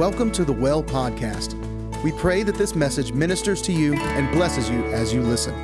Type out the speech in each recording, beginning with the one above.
Welcome to the Well Podcast. We pray that this message ministers to you and blesses you as you listen.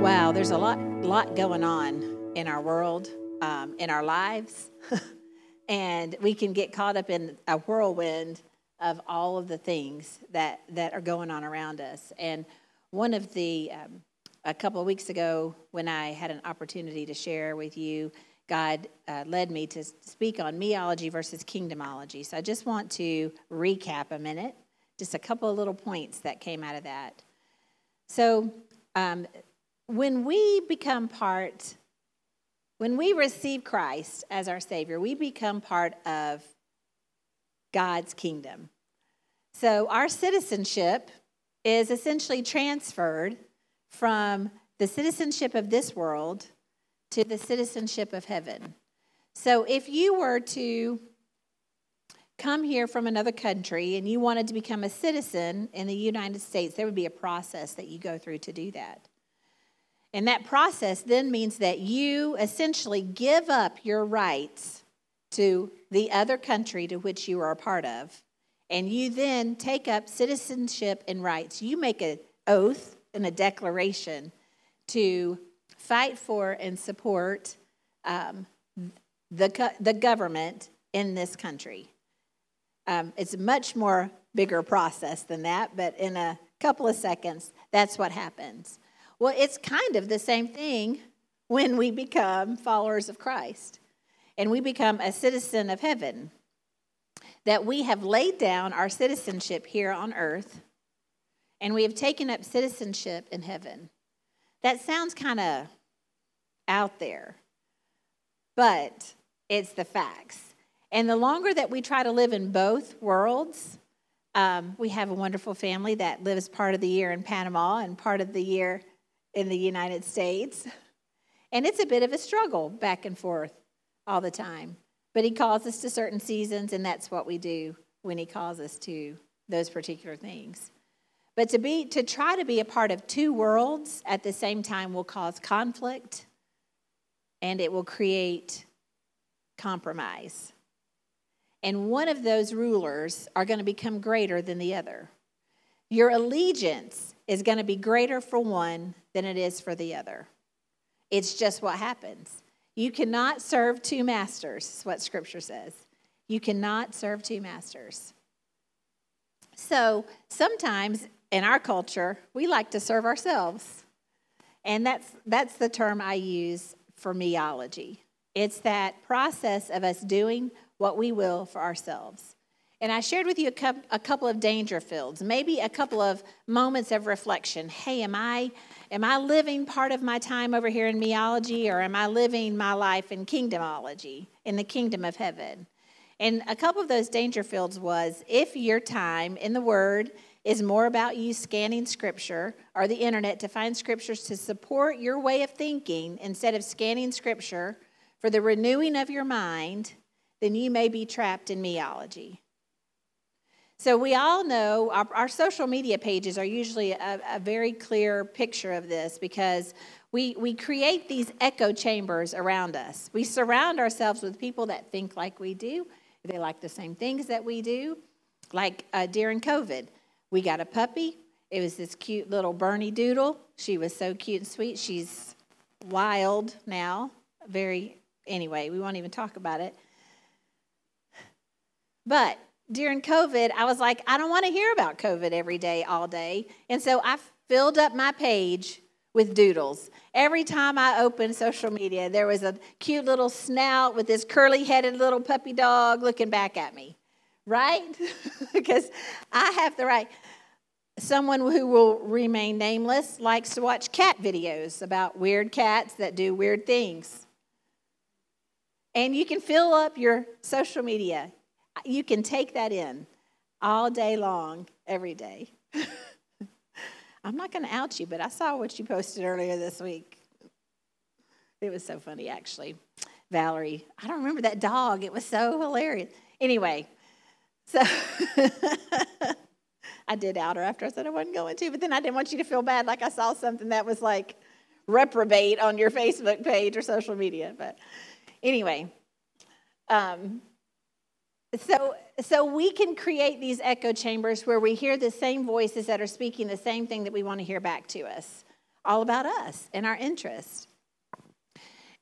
Wow, there's a lot, lot going on in our world, um, in our lives, and we can get caught up in a whirlwind of all of the things that that are going on around us. And one of the um, a couple of weeks ago, when I had an opportunity to share with you, God uh, led me to speak on meology versus kingdomology. So I just want to recap a minute, just a couple of little points that came out of that. So um, when we become part, when we receive Christ as our Savior, we become part of God's kingdom. So our citizenship is essentially transferred from the citizenship of this world to the citizenship of heaven. So if you were to come here from another country and you wanted to become a citizen in the United States, there would be a process that you go through to do that. And that process then means that you essentially give up your rights to the other country to which you are a part of. And you then take up citizenship and rights. You make an oath and a declaration to fight for and support um, the, the government in this country. Um, it's a much more bigger process than that, but in a couple of seconds, that's what happens. Well, it's kind of the same thing when we become followers of Christ and we become a citizen of heaven. That we have laid down our citizenship here on earth and we have taken up citizenship in heaven. That sounds kind of out there, but it's the facts. And the longer that we try to live in both worlds, um, we have a wonderful family that lives part of the year in Panama and part of the year in the United States. And it's a bit of a struggle back and forth all the time. But He calls us to certain seasons, and that's what we do when He calls us to those particular things. But to be to try to be a part of two worlds at the same time will cause conflict and it will create compromise. And one of those rulers are going to become greater than the other. Your allegiance is going to be greater for one than it is for the other. It's just what happens. You cannot serve two masters, is what scripture says. You cannot serve two masters. So sometimes in our culture, we like to serve ourselves. And that's, that's the term I use for meology. It's that process of us doing what we will for ourselves. And I shared with you a, couple of danger fields, maybe a couple of moments of reflection. Hey, am I, am I living part of my time over here in meology, or am I living my life in kingdomology, in the kingdom of heaven? And a couple of those danger fields was if your time in the Word is more about you scanning scripture or the internet to find scriptures to support your way of thinking instead of scanning scripture for the renewing of your mind, then you may be trapped in meology. So, we all know our, our social media pages are usually a, a very clear picture of this because we, we create these echo chambers around us. We surround ourselves with people that think like we do, they like the same things that we do. Like uh, during COVID, we got a puppy. It was this cute little Bernedoodle. She was so cute and sweet. She's wild now. Very, anyway, we won't even talk about it. But during COVID, I was like, I don't want to hear about COVID every day, all day. And so I filled up my page with doodles. Every time I opened social media, there was a cute little snout with this curly headed little puppy dog looking back at me, right? because I have the right. Someone who will remain nameless likes to watch cat videos about weird cats that do weird things. And you can fill up your social media. You can take that in all day long, every day. I'm not going to out you, but I saw what you posted earlier this week. It was so funny, actually. Valerie, I don't remember that dog. It was so hilarious. Anyway, so I did out her after I said I wasn't going to, but then I didn't want you to feel bad like I saw something that was like reprobate on your Facebook page or social media. But anyway, um, so so we can create these echo chambers where we hear the same voices that are speaking the same thing that we want to hear back to us, all about us and our interests.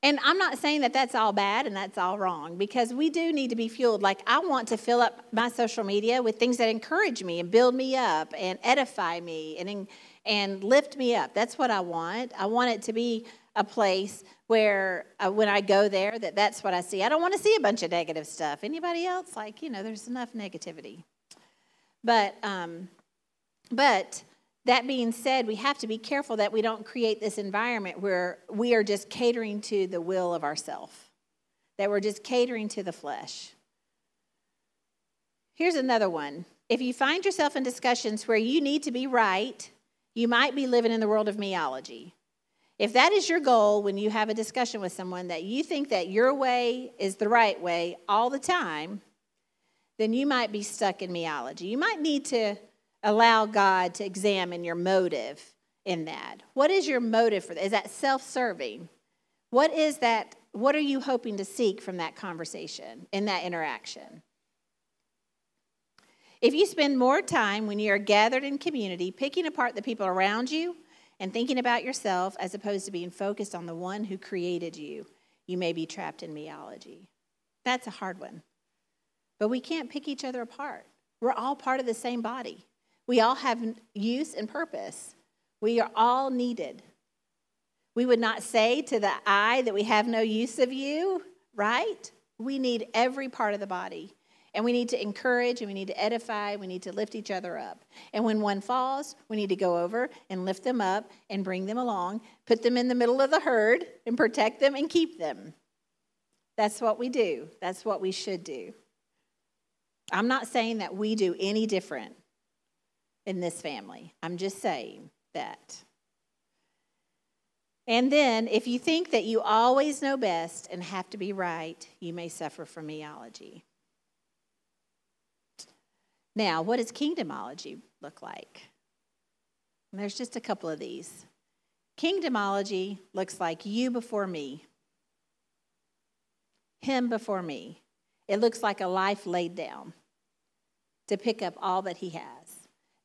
And I'm not saying that that's all bad and that's all wrong because we do need to be fueled. Like, I want to fill up my social media with things that encourage me and build me up and edify me and, and lift me up. That's what I want. I want it to be a place where uh, when I go there that that's what I see. I don't want to see a bunch of negative stuff. Anybody else? Like, you know, there's enough negativity. But, um, but that being said, we have to be careful that we don't create this environment where we are just catering to the will of ourself, that we're just catering to the flesh. Here's another one. If you find yourself in discussions where you need to be right, you might be living in the world of meology. If that is your goal when you have a discussion with someone that you think that your way is the right way all the time, then you might be stuck in meology. You might need to allow God to examine your motive in that. What is your motive for that? Is that self serving? What is that? What are you hoping to seek from that conversation, in that interaction? If you spend more time when you are gathered in community picking apart the people around you and thinking about yourself as opposed to being focused on the one who created you, you may be trapped in meology. That's a hard one. But we can't pick each other apart. We're all part of the same body. We all have use and purpose. We are all needed. We would not say to the eye that we have no use of you, right? We need every part of the body. And we need to encourage and we need to edify, we need to lift each other up. And when one falls, we need to go over and lift them up and bring them along, put them in the middle of the herd and protect them and keep them. That's what we do. That's what we should do. I'm not saying that we do any different in this family. I'm just saying that. And then, if you think that you always know best and have to be right, you may suffer from meology. Now, what does kingdomology look like? And there's just a couple of these. Kingdomology looks like you before me, him before me. It looks like a life laid down to pick up all that he has.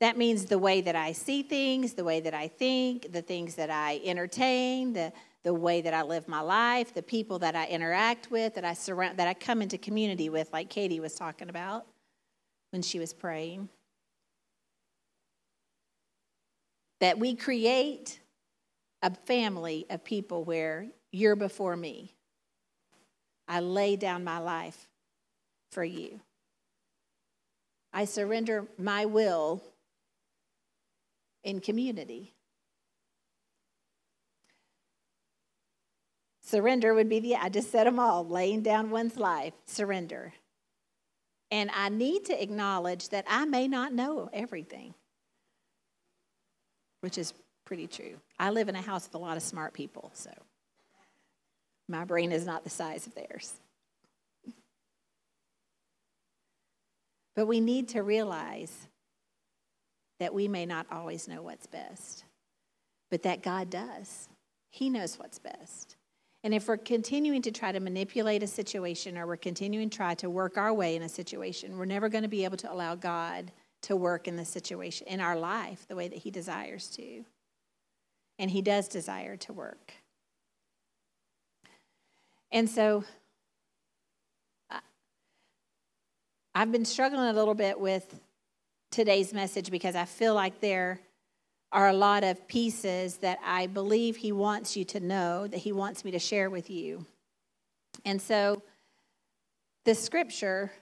That means the way that I see things, the way that I think, the things that I entertain, the, the way that I live my life, the people that I interact with, that I surround, that I come into community with, like Katie was talking about when she was praying. That we create a family of people where you're before me. I lay down my life for you. I surrender my will in community. Surrender would be the, I just said them all laying down one's life, surrender. And I need to acknowledge that I may not know everything, which is pretty true. I live in a house with a lot of smart people, so my brain is not the size of theirs. But we need to realize that we may not always know what's best, but that God does. He knows what's best. And if we're continuing to try to manipulate a situation or we're continuing to try to work our way in a situation, we're never going to be able to allow God to work in the situation, in our life, the way that He desires to. And He does desire to work. And so I've been struggling a little bit with today's message because I feel like there are a lot of pieces that I believe He wants you to know, that He wants me to share with you. And so, the scripture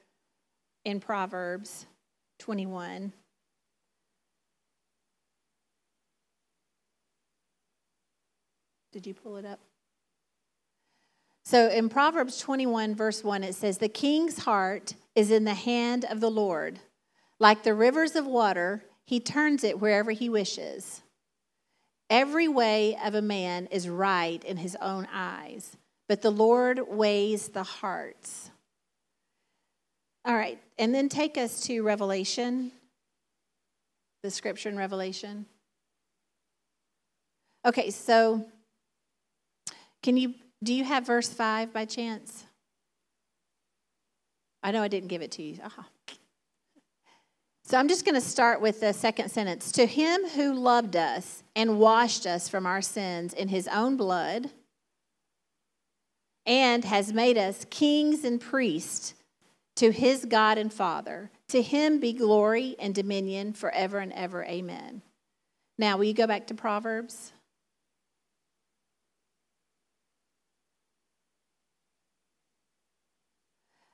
in Proverbs 21. Did you pull it up? So in Proverbs 21, verse 1, it says, The king's heart is in the hand of the Lord like the rivers of water, he turns it wherever he wishes. Every way of a man is right in his own eyes, but the Lord weighs the hearts. All right, and then take us to Revelation, the scripture in Revelation. Okay, so Can you do you have verse 5 by chance? I know I didn't give it to you. Uh-huh. So I'm just going to start with the second sentence. To him who loved us and washed us from our sins in his own blood and has made us kings and priests to his God and Father. To him be glory and dominion forever and ever. Amen. Now, will you go back to Proverbs?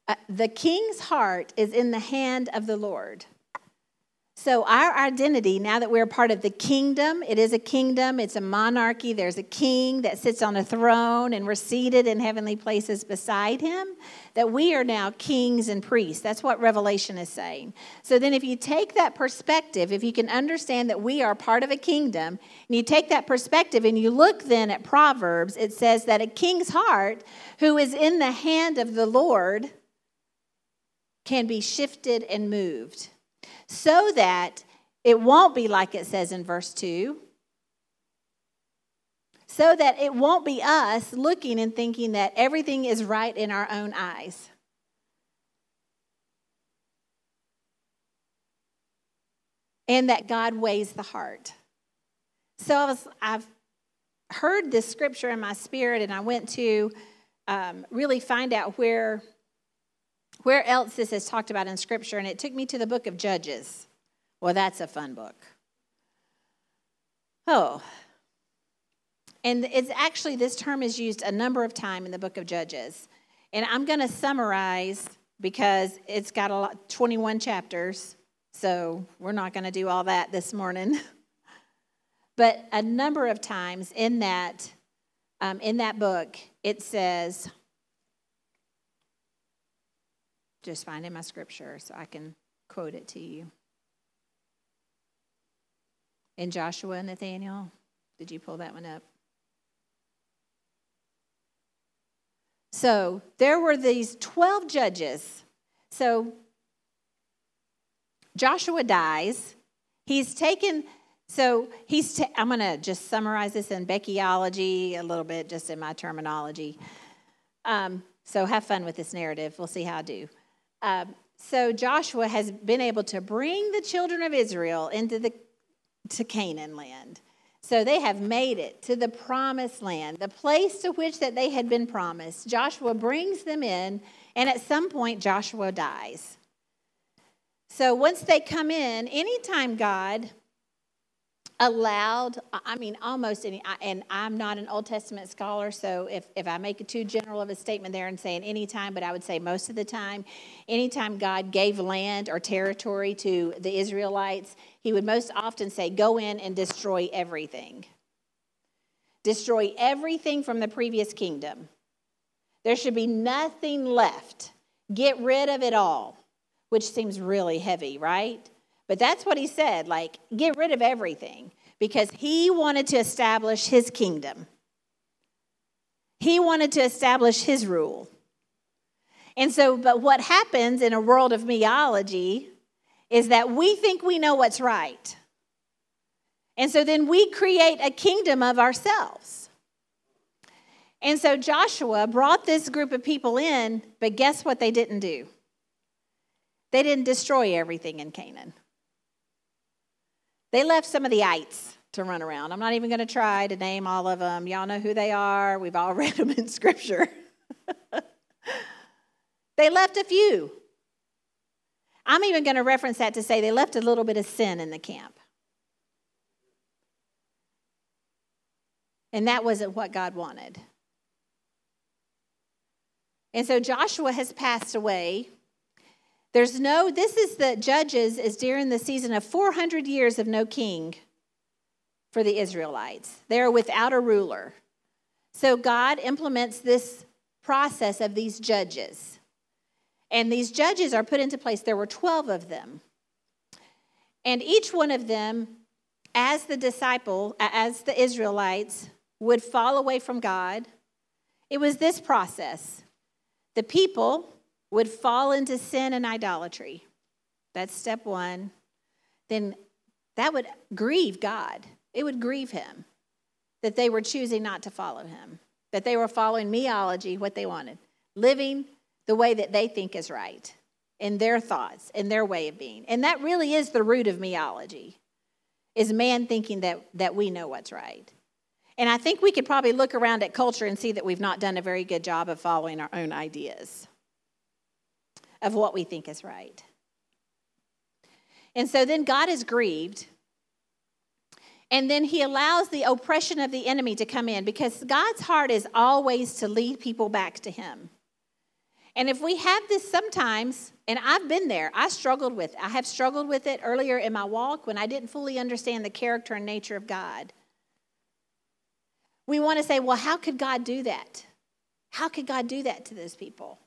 Uh, the king's heart is in the hand of the Lord. So, our identity, now that we're part of the kingdom, it is a kingdom, it's a monarchy. There's a king that sits on a throne, and we're seated in heavenly places beside him. That we are now kings and priests. That's what Revelation is saying. So, then if you take that perspective, if you can understand that we are part of a kingdom, and you take that perspective and you look then at Proverbs, it says that a king's heart, who is in the hand of the Lord, can be shifted and moved so that it won't be like it says in verse 2 so that it won't be us looking and thinking that everything is right in our own eyes. And that God weighs the heart. So I was, I've heard this scripture in my spirit, and I went to um, really find out where where else this is talked about in Scripture, and it took me to the book of Judges. Well, that's a fun book. Oh. And it's actually, this term is used a number of times in the book of Judges. And I'm going to summarize because it's got a lot, 21 chapters, so we're not going to do all that this morning. but a number of times in that, um, in that book, it says, just finding my scripture so I can quote it to you. In Joshua, and Nathaniel, did you pull that one up? So there were these 12 judges. So Joshua dies. He's taken, so he's, ta- I'm going to just summarize this in Beckyology a little bit, just in my terminology. Um, so have fun with this narrative. We'll see how I do. Um, so Joshua has been able to bring the children of Israel into the to Canaan land. So they have made it to the promised land, the place to which that they had been promised. Joshua brings them in, and at some point Joshua dies. So once they come in, anytime God allowed i mean almost any and i'm not an old testament scholar so if, if i make a too general of a statement there and saying any time but i would say most of the time anytime god gave land or territory to the israelites he would most often say go in and destroy everything. Destroy everything from the previous kingdom. There should be nothing left. Get rid of it all which seems really heavy right but that's what he said like, get rid of everything because he wanted to establish his kingdom. He wanted to establish his rule. And so, but what happens in a world of meology is that we think we know what's right. And so then we create a kingdom of ourselves. And so Joshua brought this group of people in, but guess what they didn't do? They didn't destroy everything in Canaan. They left some of the ites to run around. I'm not even going to try to name all of them. Y'all know who they are. We've all read them in Scripture. they left a few. I'm even going to reference that to say they left a little bit of sin in the camp. And that wasn't what God wanted. And so Joshua has passed away. There's no, this is the Judges, is during the season of 400 years of no king for the Israelites. They are without a ruler. So God implements this process of these judges. And these judges are put into place. There were 12 of them. And each one of them, as the disciple, as the Israelites, would fall away from God. It was this process. The people would fall into sin and idolatry. That's step one. Then that would grieve God. It would grieve him that they were choosing not to follow him. that they were following meology, what they wanted, living the way that they think is right in their thoughts, in their way of being. And that really is the root of meology, is man thinking that, that we know what's right. And I think we could probably look around at culture and see that we've not done a very good job of following our own ideas of what we think is right. And so then God is grieved. And then he allows the oppression of the enemy to come in because God's heart is always to lead people back to him. And if we have this sometimes, and I've been there, I struggled with I have struggled with it earlier in my walk when I didn't fully understand the character and nature of God. We want to say, well, how could God do that? How could God do that to those people?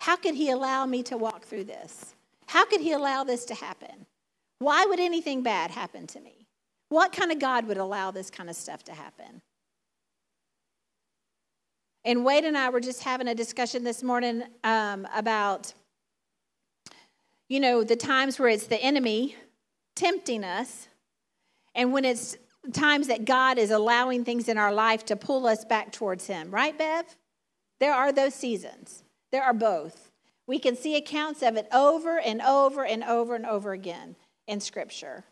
How could He allow me to walk through this? How could He allow this to happen? Why would anything bad happen to me? What kind of God would allow this kind of stuff to happen? And Wade and I were just having a discussion this morning um, about, you know, the times where it's the enemy tempting us, and when it's times that God is allowing things in our life to pull us back towards Him. Right, Bev? There are those seasons. There are both. We can see accounts of it over and over and over and over again in Scripture.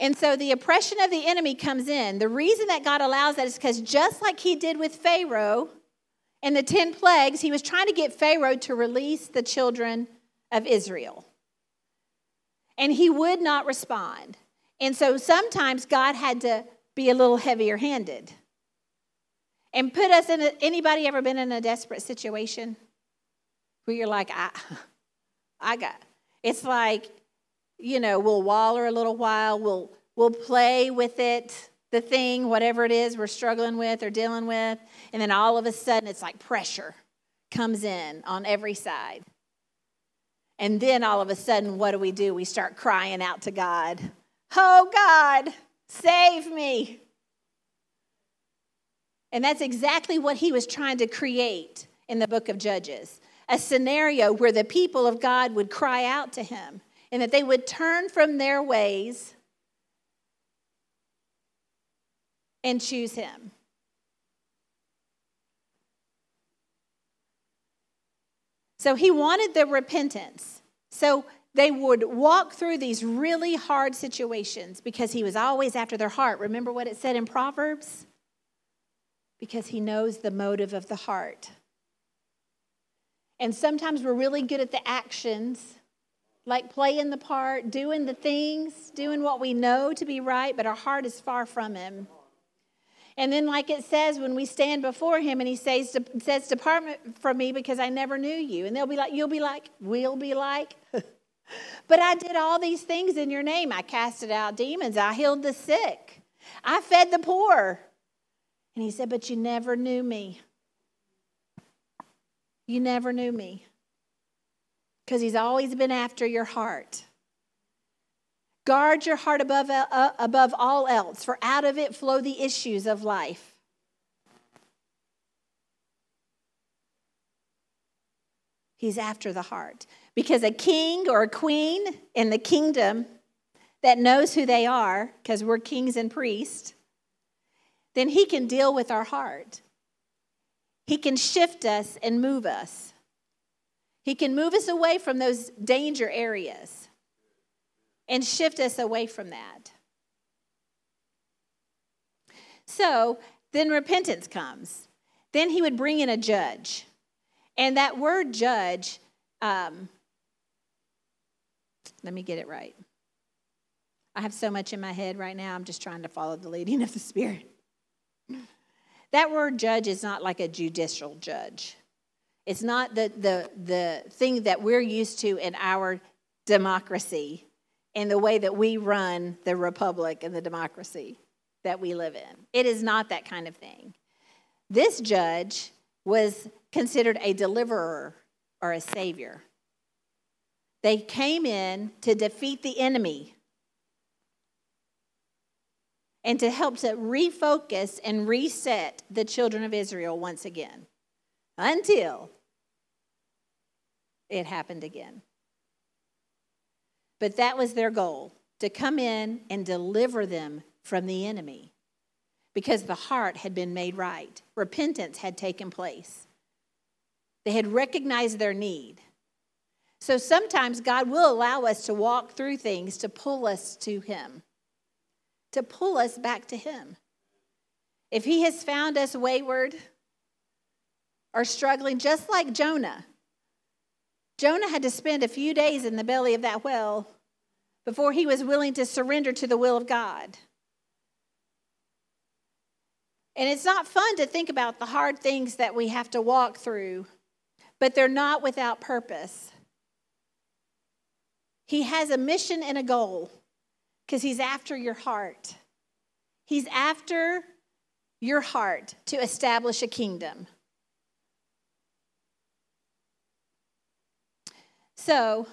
And so the oppression of the enemy comes in. The reason that God allows that is because just like he did with Pharaoh and the 10 plagues, he was trying to get Pharaoh to release the children of Israel. And he would not respond. And so sometimes God had to be a little heavier handed and put us in a, anybody ever been in a desperate situation where you're like, I, I got, it's like you know, we'll waller a little while, we'll, we'll play with it, the thing, whatever it is we're struggling with or dealing with, and then all of a sudden it's like pressure comes in on every side. And then all of a sudden, what do we do? We start crying out to God, Oh God, save me. And that's exactly what he was trying to create in the book of Judges a scenario where the people of God would cry out to him and that they would turn from their ways and choose Him. So He wanted the repentance. So they would walk through these really hard situations because He was always after their heart. Remember what it said in Proverbs? Because He knows the motive of the heart. And sometimes we're really good at the actions like playing the part, doing the things, doing what we know to be right, but our heart is far from Him. And then, like it says, when we stand before Him and He says, says Depart from me because I never knew you. And they'll be like, You'll be like, We'll be like, But I did all these things in your name. I casted out demons, I healed the sick, I fed the poor. And He said, But you never knew me. You never knew me because he's always been after your heart. Guard your heart above, uh, above all else, for out of it flow the issues of life. He's after the heart. Because a king or a queen in the kingdom that knows who they are, because we're kings and priests, then he can deal with our heart. He can shift us and move us. He can move us away from those danger areas and shift us away from that. So then repentance comes. Then he would bring in a judge. And that word judge, um, let me get it right. I have so much in my head right now, I'm just trying to follow the leading of the Spirit. That word judge is not like a judicial judge. It's not the, the, the thing that we're used to in our democracy in the way that we run the republic and the democracy that we live in. It is not that kind of thing. This judge was considered a deliverer or a savior. They came in to defeat the enemy and to help to refocus and reset the children of Israel once again until it happened again. But that was their goal to come in and deliver them from the enemy. because the heart had been made right. Repentance had taken place. They had recognized their need. So sometimes God will allow us to walk through things to pull us to Him, to pull us back to Him. If He has found us wayward or struggling, just like Jonah, Jonah had to spend a few days in the belly of that well before he was willing to surrender to the will of God. And it's not fun to think about the hard things that we have to walk through, but they're not without purpose. He has a mission and a goal because he's after your heart. He's after your heart to establish a kingdom. So,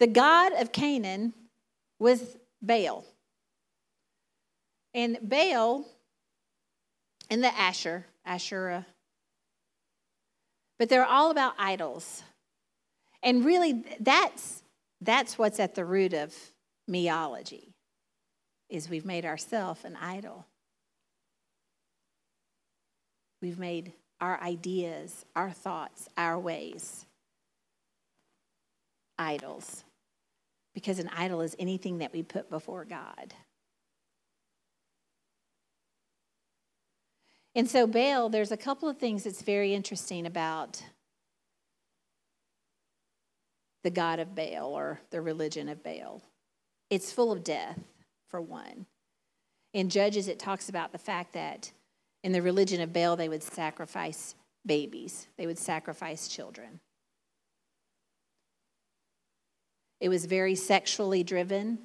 the god of Canaan was Baal. And Baal and the Asher, Asherah, but they're all about idols. And really that's that's what's at the root of meology is we've made ourselves an idol. We've made our ideas, our thoughts, our ways idols. Because an idol is anything that we put before God. And so, Baal, there's a couple of things that's very interesting about the God of Baal or the religion of Baal. It's full of death, for one. In Judges, it talks about the fact that in the religion of Baal, they would sacrifice babies, they would sacrifice children. It was very sexually driven.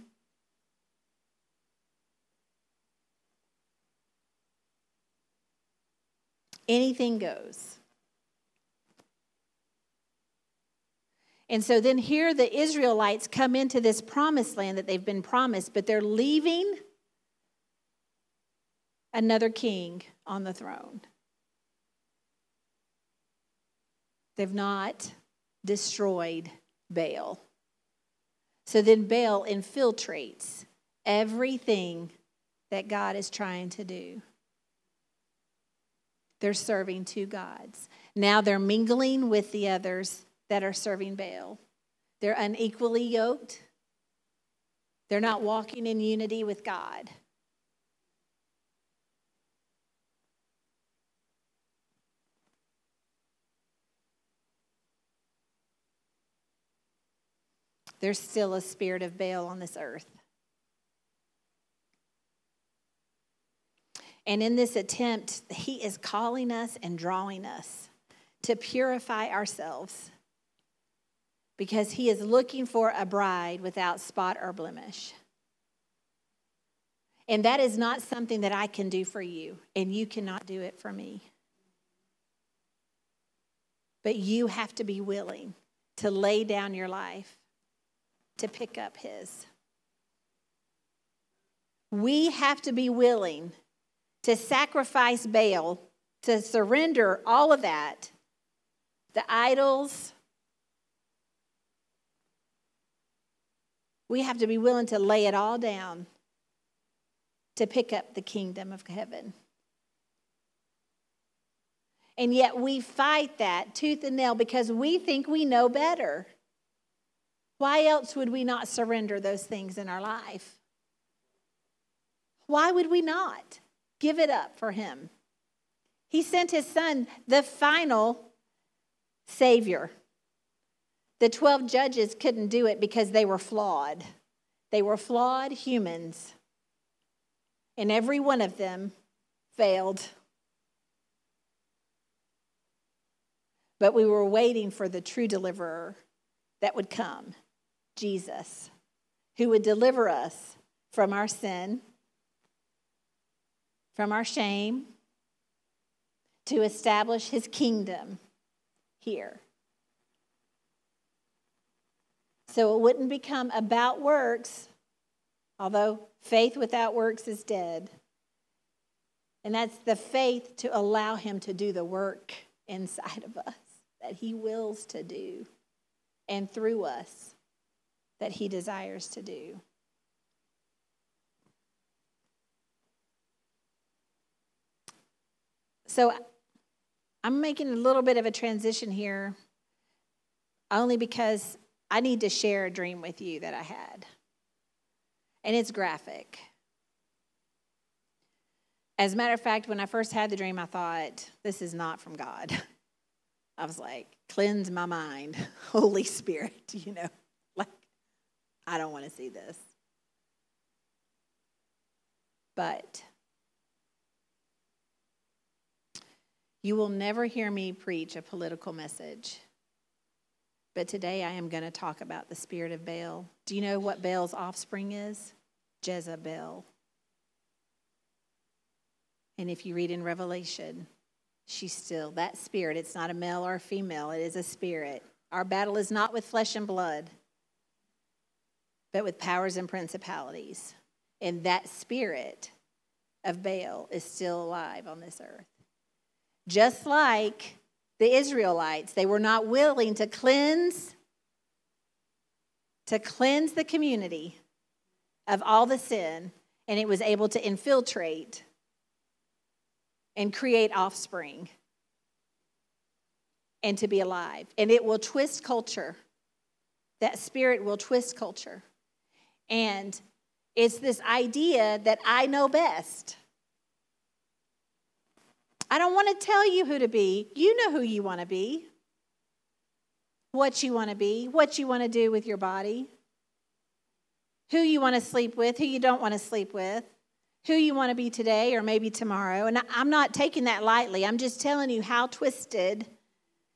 Anything goes. And so then here the Israelites come into this promised land that they've been promised, but they're leaving another king on the throne. They've not destroyed Baal. So then Baal infiltrates everything that God is trying to do. They're serving two gods. Now they're mingling with the others that are serving Baal. They're unequally yoked. They're not walking in unity with God. There's still a spirit of Baal on this earth. And in this attempt, he is calling us and drawing us to purify ourselves because he is looking for a bride without spot or blemish. And that is not something that I can do for you, and you cannot do it for me. But you have to be willing to lay down your life to pick up his. We have to be willing to sacrifice Baal, to surrender all of that, the idols. We have to be willing to lay it all down to pick up the kingdom of heaven. And yet we fight that tooth and nail because we think we know better. Why else would we not surrender those things in our life? Why would we not give it up for Him? He sent His Son, the final Savior. The 12 judges couldn't do it because they were flawed. They were flawed humans, and every one of them failed. But we were waiting for the true deliverer that would come. Jesus, who would deliver us from our sin, from our shame, to establish his kingdom here. So it wouldn't become about works, although faith without works is dead. And that's the faith to allow Him to do the work inside of us that He wills to do and through us that He desires to do. So I'm making a little bit of a transition here only because I need to share a dream with you that I had. And it's graphic. As a matter of fact, when I first had the dream, I thought, this is not from God. I was like, cleanse my mind, Holy Spirit, you know, like, I don't want to see this. But you will never hear me preach a political message. But today I am going to talk about the spirit of Baal. Do you know what Baal's offspring is? Jezebel. And if you read in Revelation, she's still that spirit. It's not a male or a female, it is a spirit. Our battle is not with flesh and blood, but with powers and principalities. And that spirit of Baal is still alive on this earth. Just like the Israelites, they were not willing to cleanse to cleanse the community of all the sin, and it was able to infiltrate and create offspring and to be alive. And it will twist culture. That spirit will twist culture. And it's this idea that I know best. I don't want to tell you who to be. You know who you want to be, what you want to be, what you want to do with your body, who you want to sleep with, who you don't want to sleep with, who you want to be today or maybe tomorrow. And I'm not taking that lightly. I'm just telling you how twisted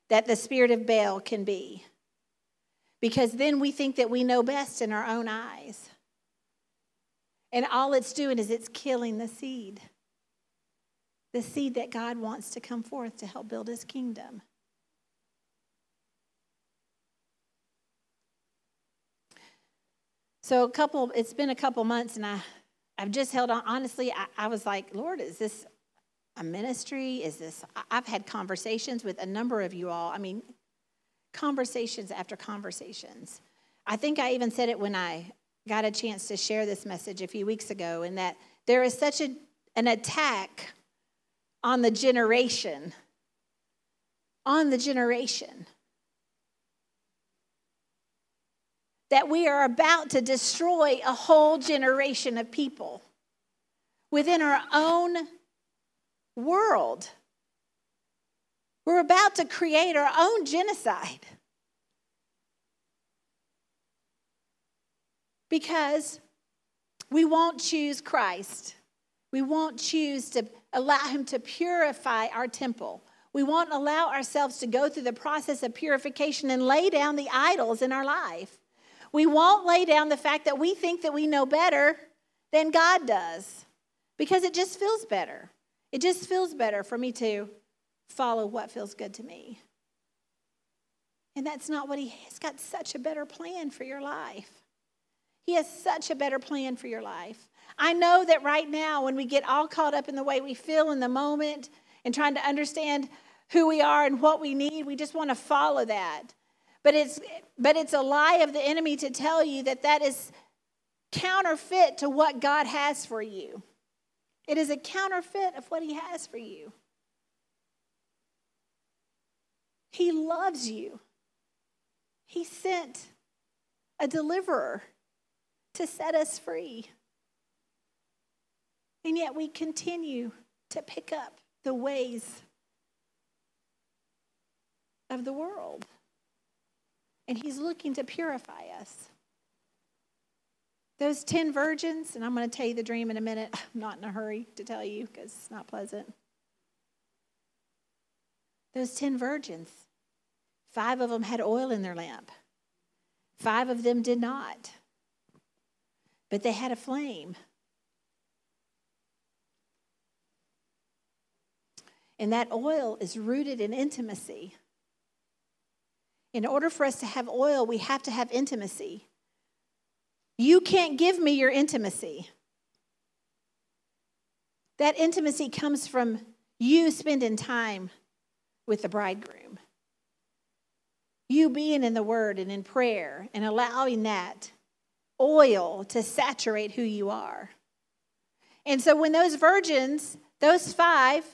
that the spirit of Baal can be. Because then we think that we know best in our own eyes. And all it's doing is it's killing the seed the seed that God wants to come forth to help build his kingdom. So a couple, it's been a couple months, and I, I've just held on. Honestly, I, I was like, Lord, is this a ministry? Is this? I've had conversations with a number of you all. I mean, conversations after conversations. I think I even said it when I got a chance to share this message a few weeks ago, and that there is such a, an attack on the generation. On the generation. That we are about to destroy a whole generation of people within our own world. We're about to create our own genocide. Because we won't choose Christ. We won't choose to allow Him to purify our temple. We won't allow ourselves to go through the process of purification and lay down the idols in our life. We won't lay down the fact that we think that we know better than God does because it just feels better. It just feels better for me to follow what feels good to me. And that's not what He has got such a better plan for your life. He has such a better plan for your life. I know that right now, when we get all caught up in the way we feel in the moment and trying to understand who we are and what we need, we just want to follow that. But it's, but it's a lie of the enemy to tell you that that is counterfeit to what God has for you. It is a counterfeit of what He has for you. He loves you. He sent a deliverer to set us free. And yet we continue to pick up the ways of the world. And he's looking to purify us. Those 10 virgins, and I'm going to tell you the dream in a minute. I'm not in a hurry to tell you because it's not pleasant. Those 10 virgins, five of them had oil in their lamp, five of them did not. But they had a flame. And that oil is rooted in intimacy. In order for us to have oil, we have to have intimacy. You can't give me your intimacy. That intimacy comes from you spending time with the bridegroom. You being in the word and in prayer and allowing that oil to saturate who you are. And so when those virgins, those five,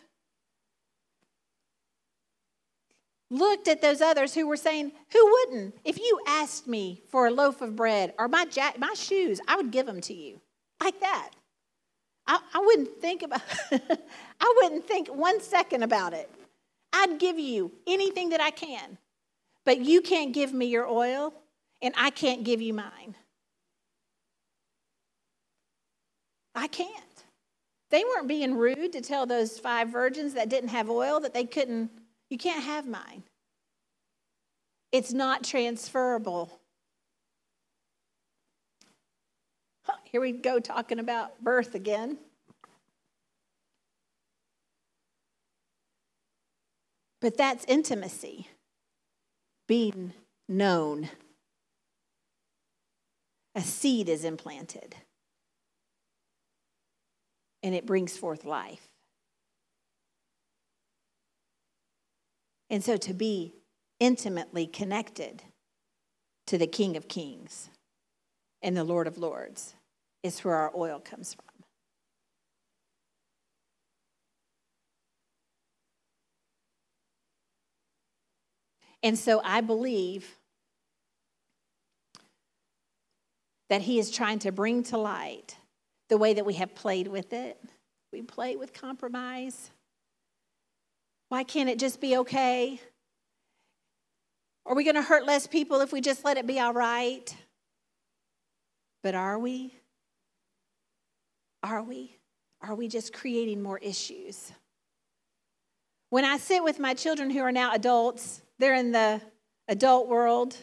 looked at those others who were saying, Who wouldn't? If you asked me for a loaf of bread or my, jack, my shoes, I would give them to you. Like that. I, I wouldn't think about I wouldn't think one second about it. I'd give you anything that I can. But you can't give me your oil, and I can't give you mine. I can't. They weren't being rude to tell those five virgins that didn't have oil that they couldn't, you can't have mine. It's not transferable. Here we go talking about birth again. But that's intimacy, being known. A seed is implanted, and it brings forth life. And so to be intimately connected to the King of Kings and the Lord of Lords is where our oil comes from. And so I believe that he is trying to bring to light the way that we have played with it. We play with compromise. Why can't it just be okay? Are we going to hurt less people if we just let it be all right? But are we? Are we? Are we just creating more issues? When I sit with my children who are now adults, they're in the adult world,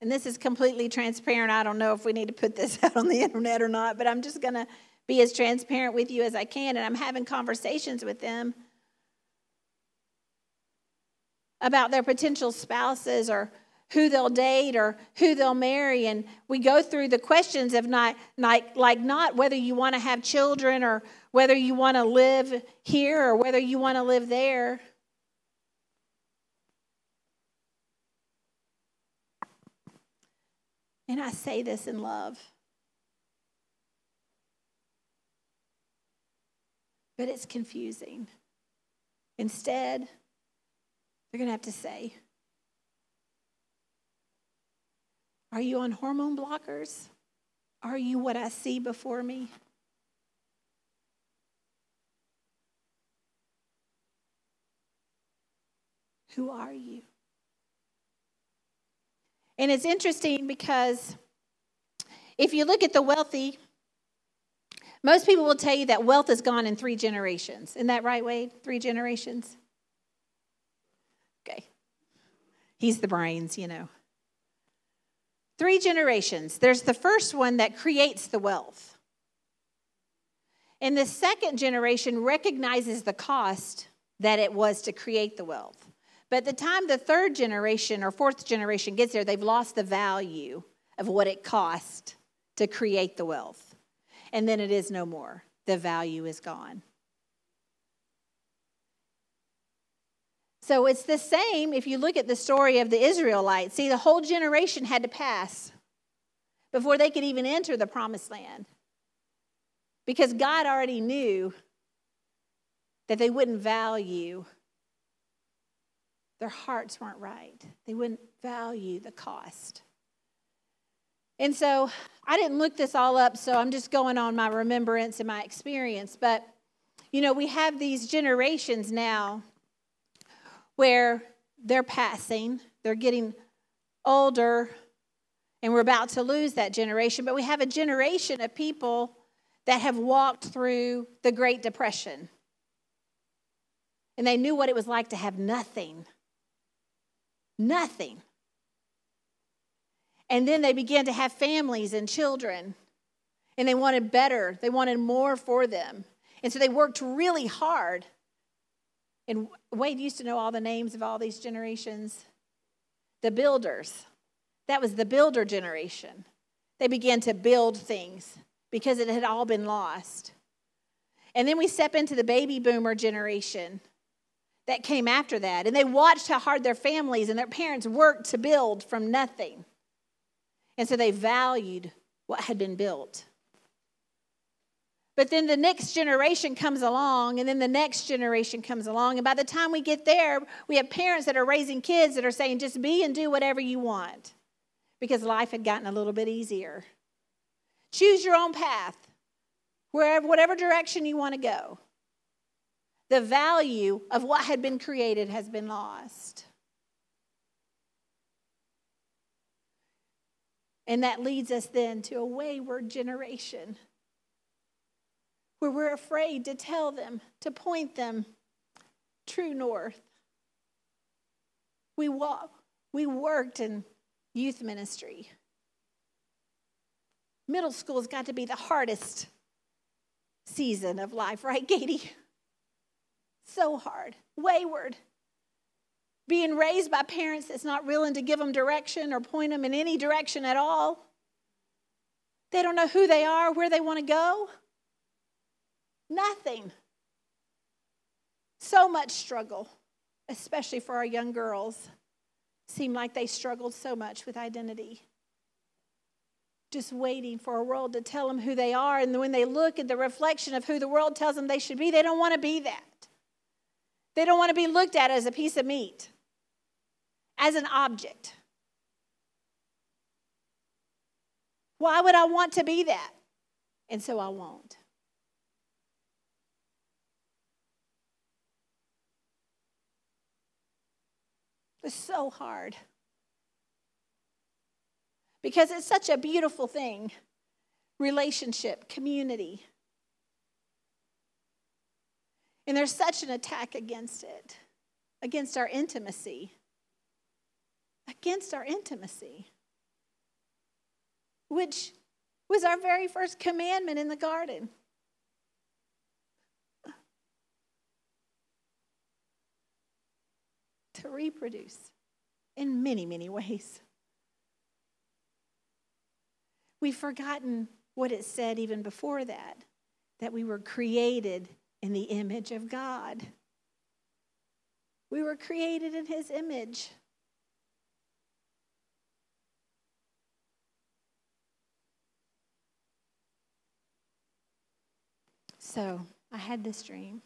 and this is completely transparent. I don't know if we need to put this out on the internet or not, but I'm just going to be as transparent with you as I can, and I'm having conversations with them about their potential spouses or who they'll date or who they'll marry. And we go through the questions of not like like not whether you want to have children or whether you want to live here or whether you want to live there. And i say this in love. But it's confusing. Instead they're going to have to say Are you on hormone blockers? Are you what I see before me? Who are you? And it's interesting because if you look at the wealthy, most people will tell you that wealth is gone in three generations. Isn't that right, Wade? Three generations? Okay. He's the brains, you know. Three generations. There's the first one that creates the wealth. And the second generation recognizes the cost that it was to create the wealth. But the time the third generation or fourth generation gets there, they've lost the value of what it cost to create the wealth. And then it is no more. The value is gone. So it's the same if you look at the story of the Israelites. See, the whole generation had to pass before they could even enter the promised land because God already knew that they wouldn't value, their hearts weren't right. They wouldn't value the cost. And so I didn't look this all up, so I'm just going on my remembrance and my experience. But, you know, we have these generations now where they're passing, they're getting older, and we're about to lose that generation. But we have a generation of people that have walked through the Great Depression. And they knew what it was like to have nothing. Nothing. And then they began to have families and children. And they wanted better, they wanted more for them. And so they worked really hard and Wade used to know all the names of all these generations. The builders. That was the builder generation. They began to build things because it had all been lost. And then we step into the baby boomer generation that came after that. And they watched how hard their families and their parents worked to build from nothing. And so they valued what had been built. But then the next generation comes along, and then the next generation comes along. And by the time we get there, we have parents that are raising kids that are saying, just be and do whatever you want because life had gotten a little bit easier. Choose your own path, wherever, whatever direction you want to go. The value of what had been created has been lost. And that leads us then to a wayward generation where we're afraid to tell them, to point them true north. We, walk, we worked in youth ministry. Middle school's got to be the hardest season of life, right, Katie? So hard, wayward. Being raised by parents that's not willing to give them direction or point them in any direction at all. They don't know who they are, where they want to go. Nothing. So much struggle, especially for our young girls. Seem like they struggled so much with identity just waiting for a world to tell them who they are. And when they look at the reflection of who the world tells them they should be, they don't want to be that. They don't want to be looked at as a piece of meat, as an object. Why would I want to be that? And so I won't. It's so hard because it's such a beautiful thing relationship, community. And there's such an attack against it, against our intimacy. Against our intimacy, which was our very first commandment in the garden. To reproduce in many, many ways. We've forgotten what it said even before that that we were created in the image of God. We were created in His image. So I had this dream.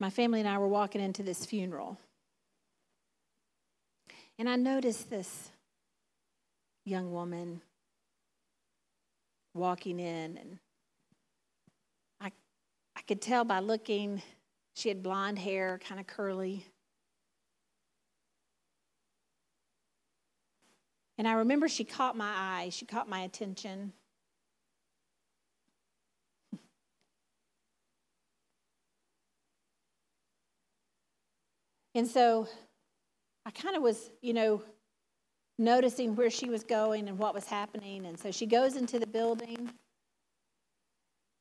My family and I were walking into this funeral. And I noticed this young woman walking in, and I, I could tell by looking, she had blonde hair, kind of curly. And I remember she caught my eye, she caught my attention. And so I kind of was, you know, noticing where she was going and what was happening. And so she goes into the building.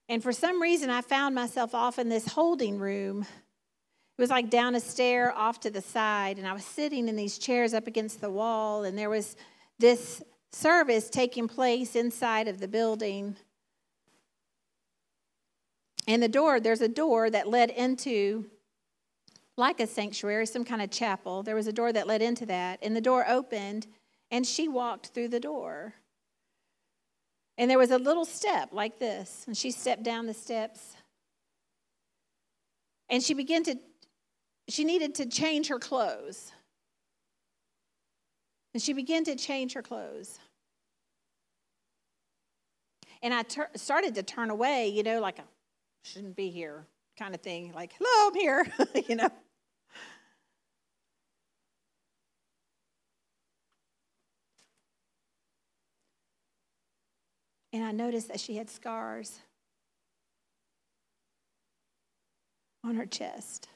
And for some reason, I found myself off in this holding room. It was like down a stair off to the side. And I was sitting in these chairs up against the wall. And there was this service taking place inside of the building. And the door, there's a door that led into like a sanctuary, some kind of chapel. There was a door that led into that, and the door opened, and she walked through the door. And there was a little step like this, and she stepped down the steps. And she began to, she needed to change her clothes. And she began to change her clothes. And I ter- started to turn away, you know, like I shouldn't be here kind of thing, like, hello, I'm here, you know. And I noticed that she had scars on her chest.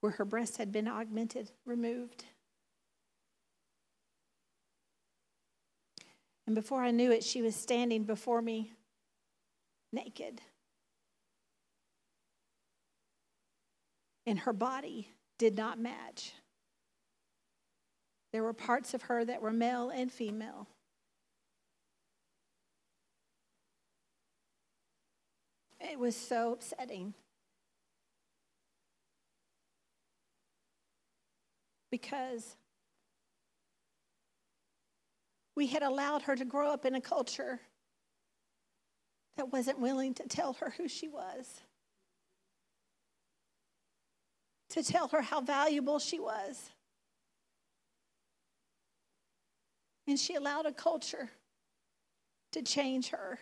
Where her breast had been augmented, removed. And before I knew it, she was standing before me naked. And her body did not match. There were parts of her that were male and female. It was so upsetting. because we had allowed her to grow up in a culture that wasn't willing to tell her who she was, to tell her how valuable she was. And she allowed a culture to change her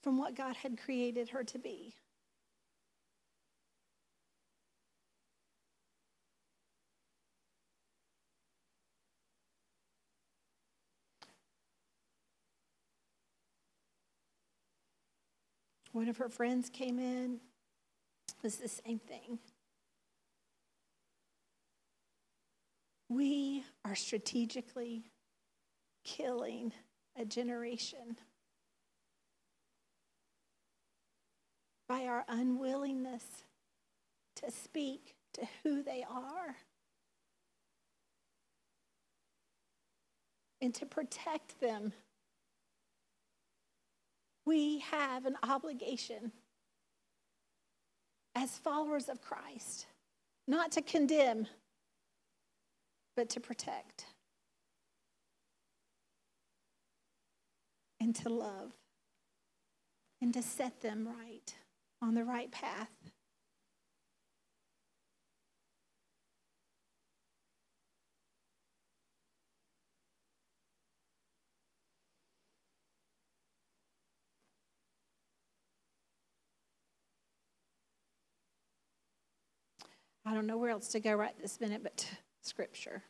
from what God had created her to be. One of her friends came in, it was the same thing. We are strategically killing a generation by our unwillingness to speak to who they are and to protect them. We have an obligation as followers of Christ, not to condemn, but to protect and to love and to set them right on the right path. I don't know where else to go right this minute but Scripture.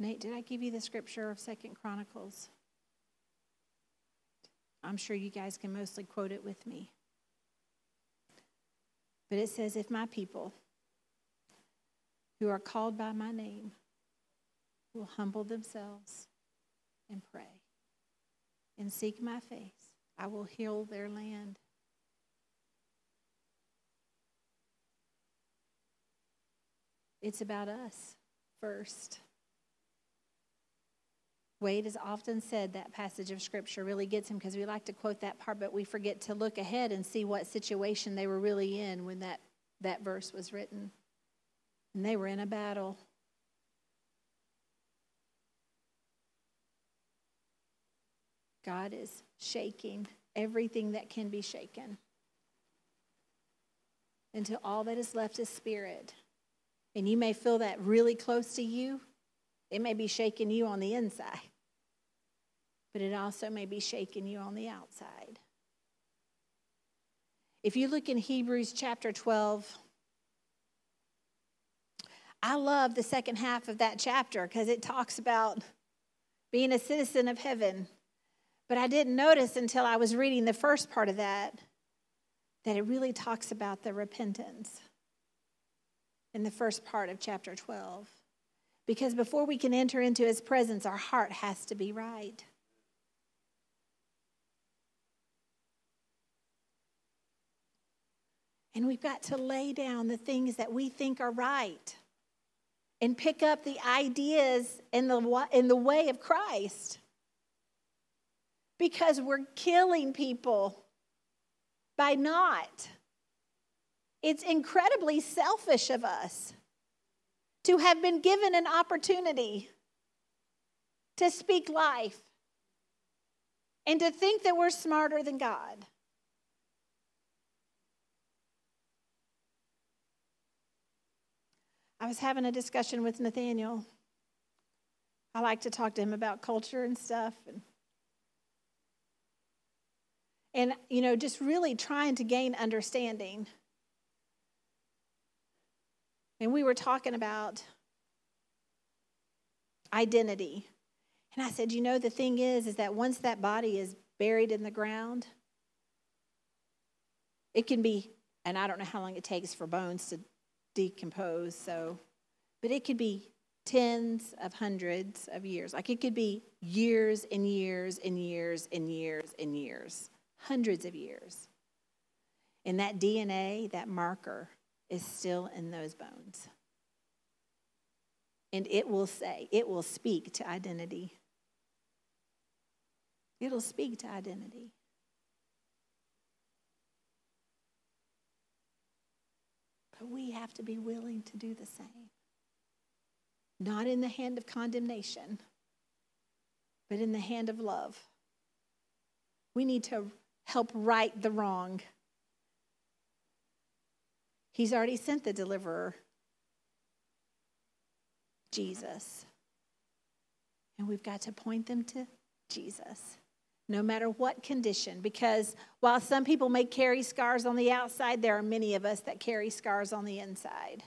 Nate, did I give you the scripture of Second Chronicles? I'm sure you guys can mostly quote it with me. But it says, If my people who are called by my name will humble themselves and pray and seek my face, I will heal their land. It's about us first. Wade has often said that passage of scripture really gets him because we like to quote that part, but we forget to look ahead and see what situation they were really in when that, that verse was written. And they were in a battle. God is shaking everything that can be shaken until all that is left is spirit. And you may feel that really close to you. It may be shaking you on the inside, but it also may be shaking you on the outside. If you look in Hebrews chapter 12, I love the second half of that chapter because it talks about being a citizen of heaven but I didn't notice until I was reading the first part of that that it really talks about the repentance in the first part of chapter 12. Because before we can enter into his presence, our heart has to be right. And we've got to lay down the things that we think are right and pick up the ideas in the, in the way of Christ because we're killing people by not. It's incredibly selfish of us to have been given an opportunity to speak life and to think that we're smarter than God. I was having a discussion with Nathaniel. I like to talk to him about culture and stuff. And and, you know, just really trying to gain understanding. And we were talking about identity. And I said, you know, the thing is, is that once that body is buried in the ground, it can be, and I don't know how long it takes for bones to decompose, so, but it could be tens of hundreds of years. Like it could be years and years and years and years and years hundreds of years. And that DNA, that marker, is still in those bones. And it will say, it will speak to identity. It'll speak to identity. But we have to be willing to do the same. Not in the hand of condemnation, but in the hand of love. We need to help right the wrong. He's already sent the deliverer, Jesus. And we've got to point them to Jesus, no matter what condition. Because while some people may carry scars on the outside, there are many of us that carry scars on the inside.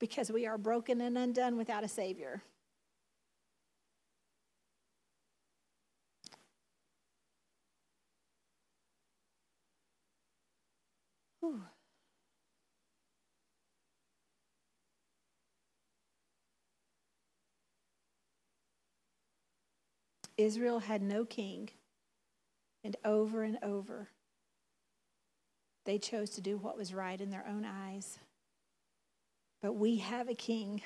Because we are broken and undone without a Savior. Israel had no king, and over and over, they chose to do what was right in their own eyes. But we have a king,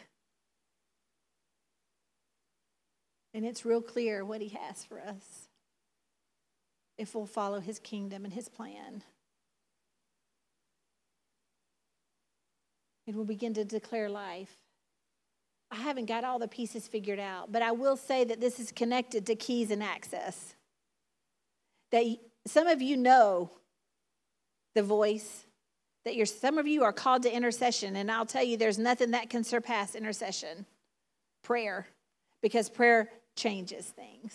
and it's real clear what he has for us if we'll follow his kingdom and his plan. And we'll begin to declare life. I haven't got all the pieces figured out, but I will say that this is connected to keys and access. That some of you know the voice, that you're, some of you are called to intercession, and I'll tell you there's nothing that can surpass intercession, prayer, because prayer changes things.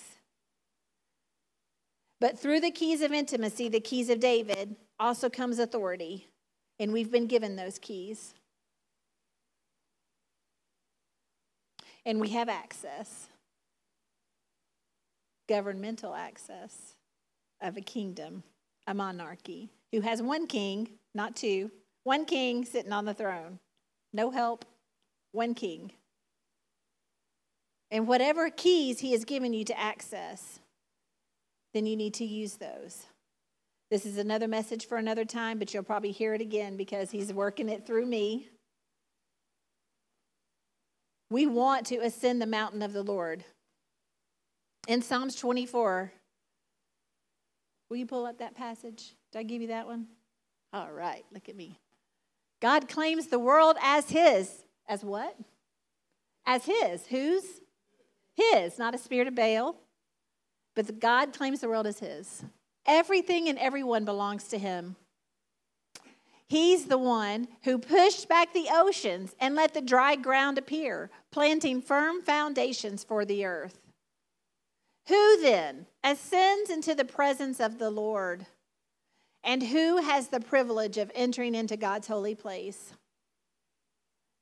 But through the keys of intimacy, the keys of David, also comes authority, and we've been given those keys. And we have access, governmental access of a kingdom, a monarchy, who has one king, not two, one king sitting on the throne. No help, one king. And whatever keys he has given you to access, then you need to use those. This is another message for another time, but you'll probably hear it again because he's working it through me. We want to ascend the mountain of the Lord. In Psalms 24, will you pull up that passage? Did I give you that one? All right, look at me. God claims the world as his. As what? As his. Whose? His, not a spirit of Baal. But God claims the world as his. Everything and everyone belongs to him. He's the one who pushed back the oceans and let the dry ground appear, planting firm foundations for the earth. Who then ascends into the presence of the Lord? And who has the privilege of entering into God's holy place?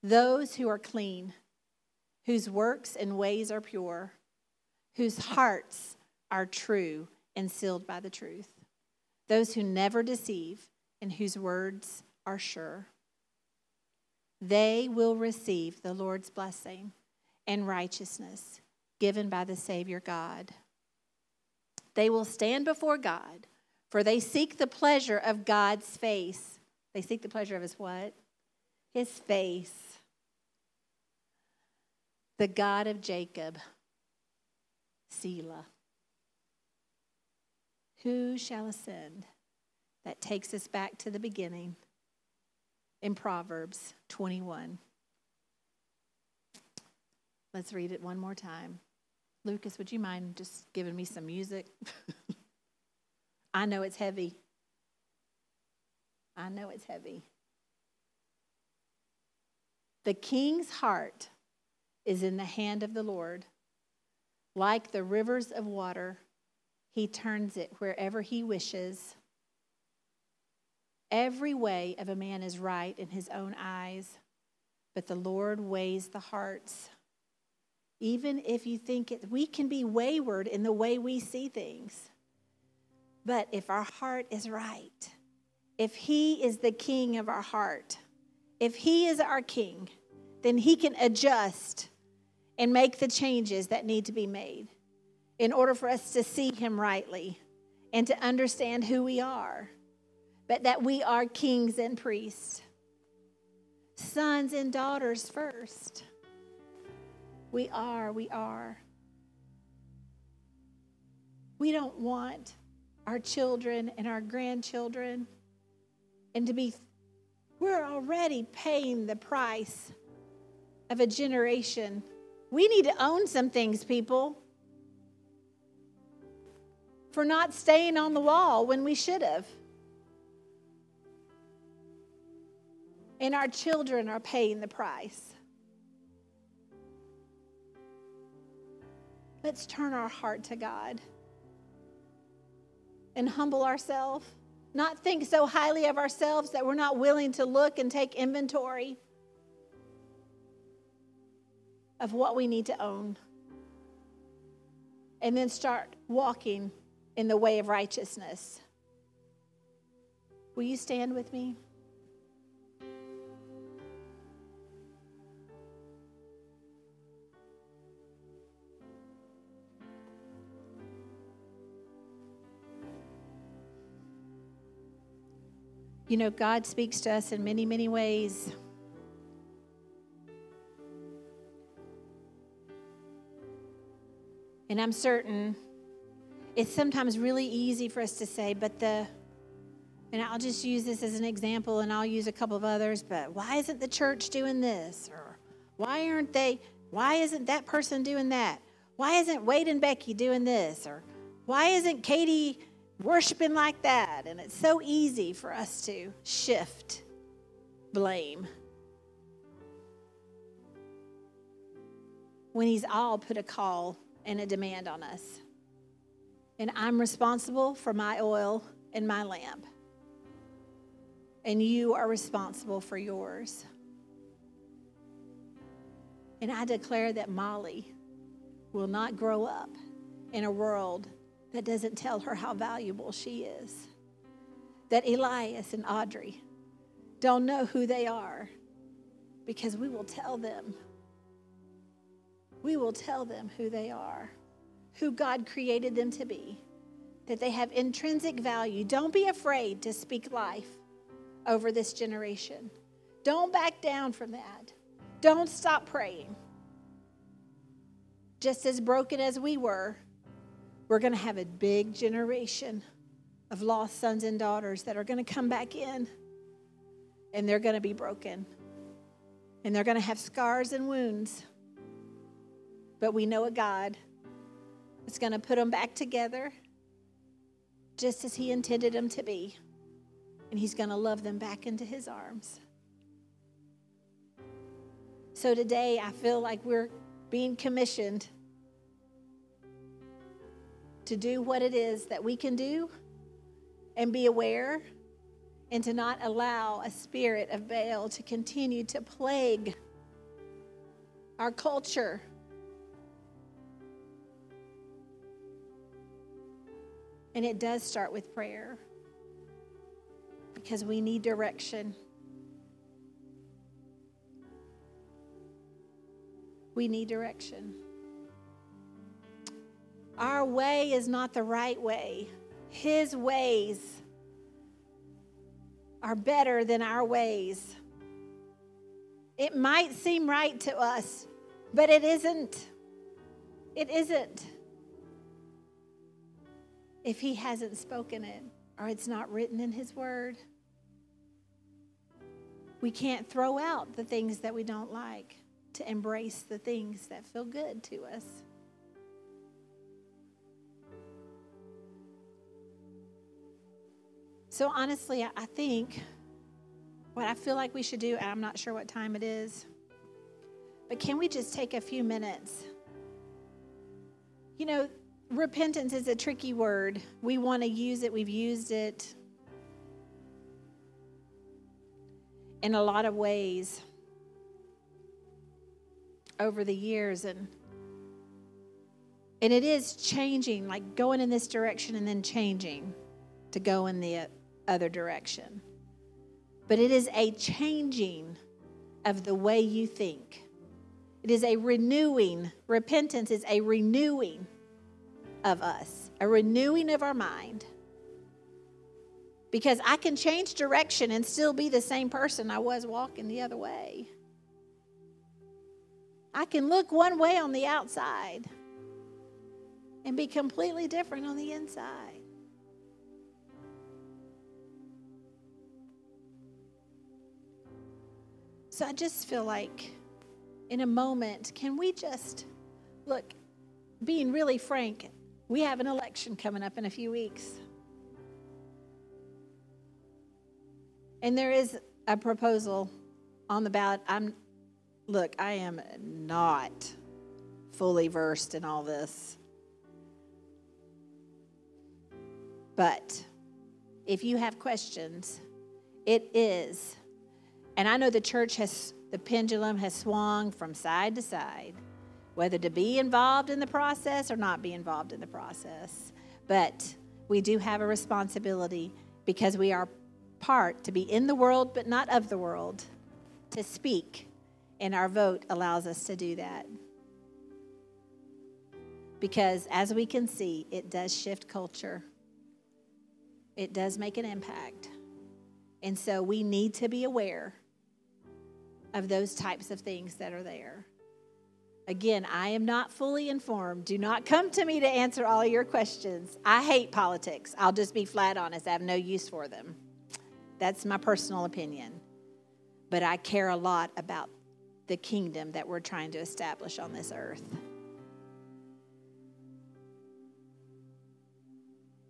Those who are clean, whose works and ways are pure, whose hearts are true and sealed by the truth. Those who never deceive and whose words are sure. They will receive the Lord's blessing and righteousness given by the Savior God. They will stand before God, for they seek the pleasure of God's face. They seek the pleasure of his what? His face. The God of Jacob, Selah. Who shall ascend? That takes us back to the beginning in Proverbs 21. Let's read it one more time. Lucas, would you mind just giving me some music? I know it's heavy. I know it's heavy. The king's heart is in the hand of the Lord. Like the rivers of water, he turns it wherever he wishes. Every way of a man is right in his own eyes, but the Lord weighs the hearts. Even if you think it, we can be wayward in the way we see things. But if our heart is right, if He is the king of our heart, if He is our king, then He can adjust and make the changes that need to be made in order for us to see Him rightly and to understand who we are but that we are kings and priests, sons and daughters first. We are, we are. We don't want our children and our grandchildren and to be, we're already paying the price of a generation. We need to own some things, people, for not staying on the wall when we should have. And our children are paying the price. Let's turn our heart to God and humble ourselves, not think so highly of ourselves that we're not willing to look and take inventory of what we need to own. And then start walking in the way of righteousness. Will you stand with me? You know, God speaks to us in many, many ways. And I'm certain it's sometimes really easy for us to say, but the, and I'll just use this as an example and I'll use a couple of others, but why isn't the church doing this? Or why aren't they, why isn't that person doing that? Why isn't Wade and Becky doing this? Or why isn't Katie worshiping like that. And it's so easy for us to shift blame. When He's all put a call and a demand on us. And I'm responsible for my oil and my lamp. And you are responsible for yours. And I declare that Molly will not grow up in a world that doesn't tell her how valuable she is. That Elias and Audrey don't know who they are because we will tell them. We will tell them who they are, who God created them to be, that they have intrinsic value. Don't be afraid to speak life over this generation. Don't back down from that. Don't stop praying. Just as broken as we were, we're going to have a big generation of lost sons and daughters that are going to come back in and they're going to be broken and they're going to have scars and wounds. But we know a God that's going to put them back together just as He intended them to be. And He's going to love them back into His arms. So today, I feel like we're being commissioned to do what it is that we can do and be aware and to not allow a spirit of Baal to continue to plague our culture. And it does start with prayer because we need direction. We need direction. Our way is not the right way. His ways are better than our ways. It might seem right to us, but it isn't. It isn't. If He hasn't spoken it or it's not written in His Word, we can't throw out the things that we don't like to embrace the things that feel good to us. So, honestly, I think what I feel like we should do, and I'm not sure what time it is, but can we just take a few minutes? You know, repentance is a tricky word. We want to use it, we've used it in a lot of ways over the years and and it is changing like going in this direction and then changing to go in the other direction. But it is a changing of the way you think. It is a renewing. Repentance is a renewing of us, a renewing of our mind. Because I can change direction and still be the same person I was walking the other way. I can look one way on the outside and be completely different on the inside. So I just feel like in a moment, can we just look, being really frank, we have an election coming up in a few weeks. And there is a proposal on the ballot. I'm look, I am not fully versed in all this. But if you have questions, it is. And I know the church has, the pendulum has swung from side to side, whether to be involved in the process or not be involved in the process. But we do have a responsibility because we are part to be in the world but not of the world, to speak. And our vote allows us to do that. Because as we can see, it does shift culture it does make an impact. And so we need to be aware of those types of things that are there. Again, I am not fully informed. Do not come to me to answer all your questions. I hate politics. I'll just be flat honest. I have no use for them. That's my personal opinion. But I care a lot about the kingdom that we're trying to establish on this earth.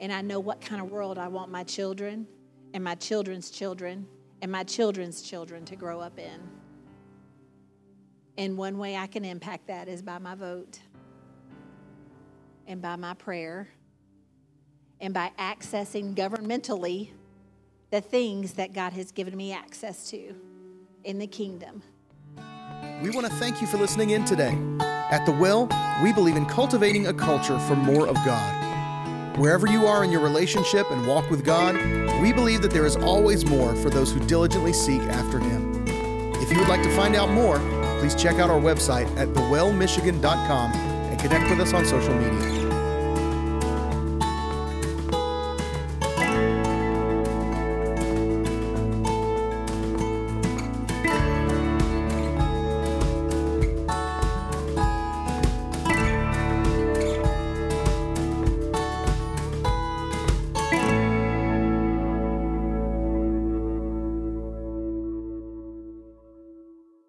and I know what kind of world I want my children and my children's children and my children's children to grow up in. And one way I can impact that is by my vote and by my prayer and by accessing governmentally the things that God has given me access to in the kingdom. We want to thank you for listening in today. At The Well, we believe in cultivating a culture for more of God. Wherever you are in your relationship and walk with God, we believe that there is always more for those who diligently seek after Him. If you would like to find out more, please check out our website at thewellmichigan.com and connect with us on social media.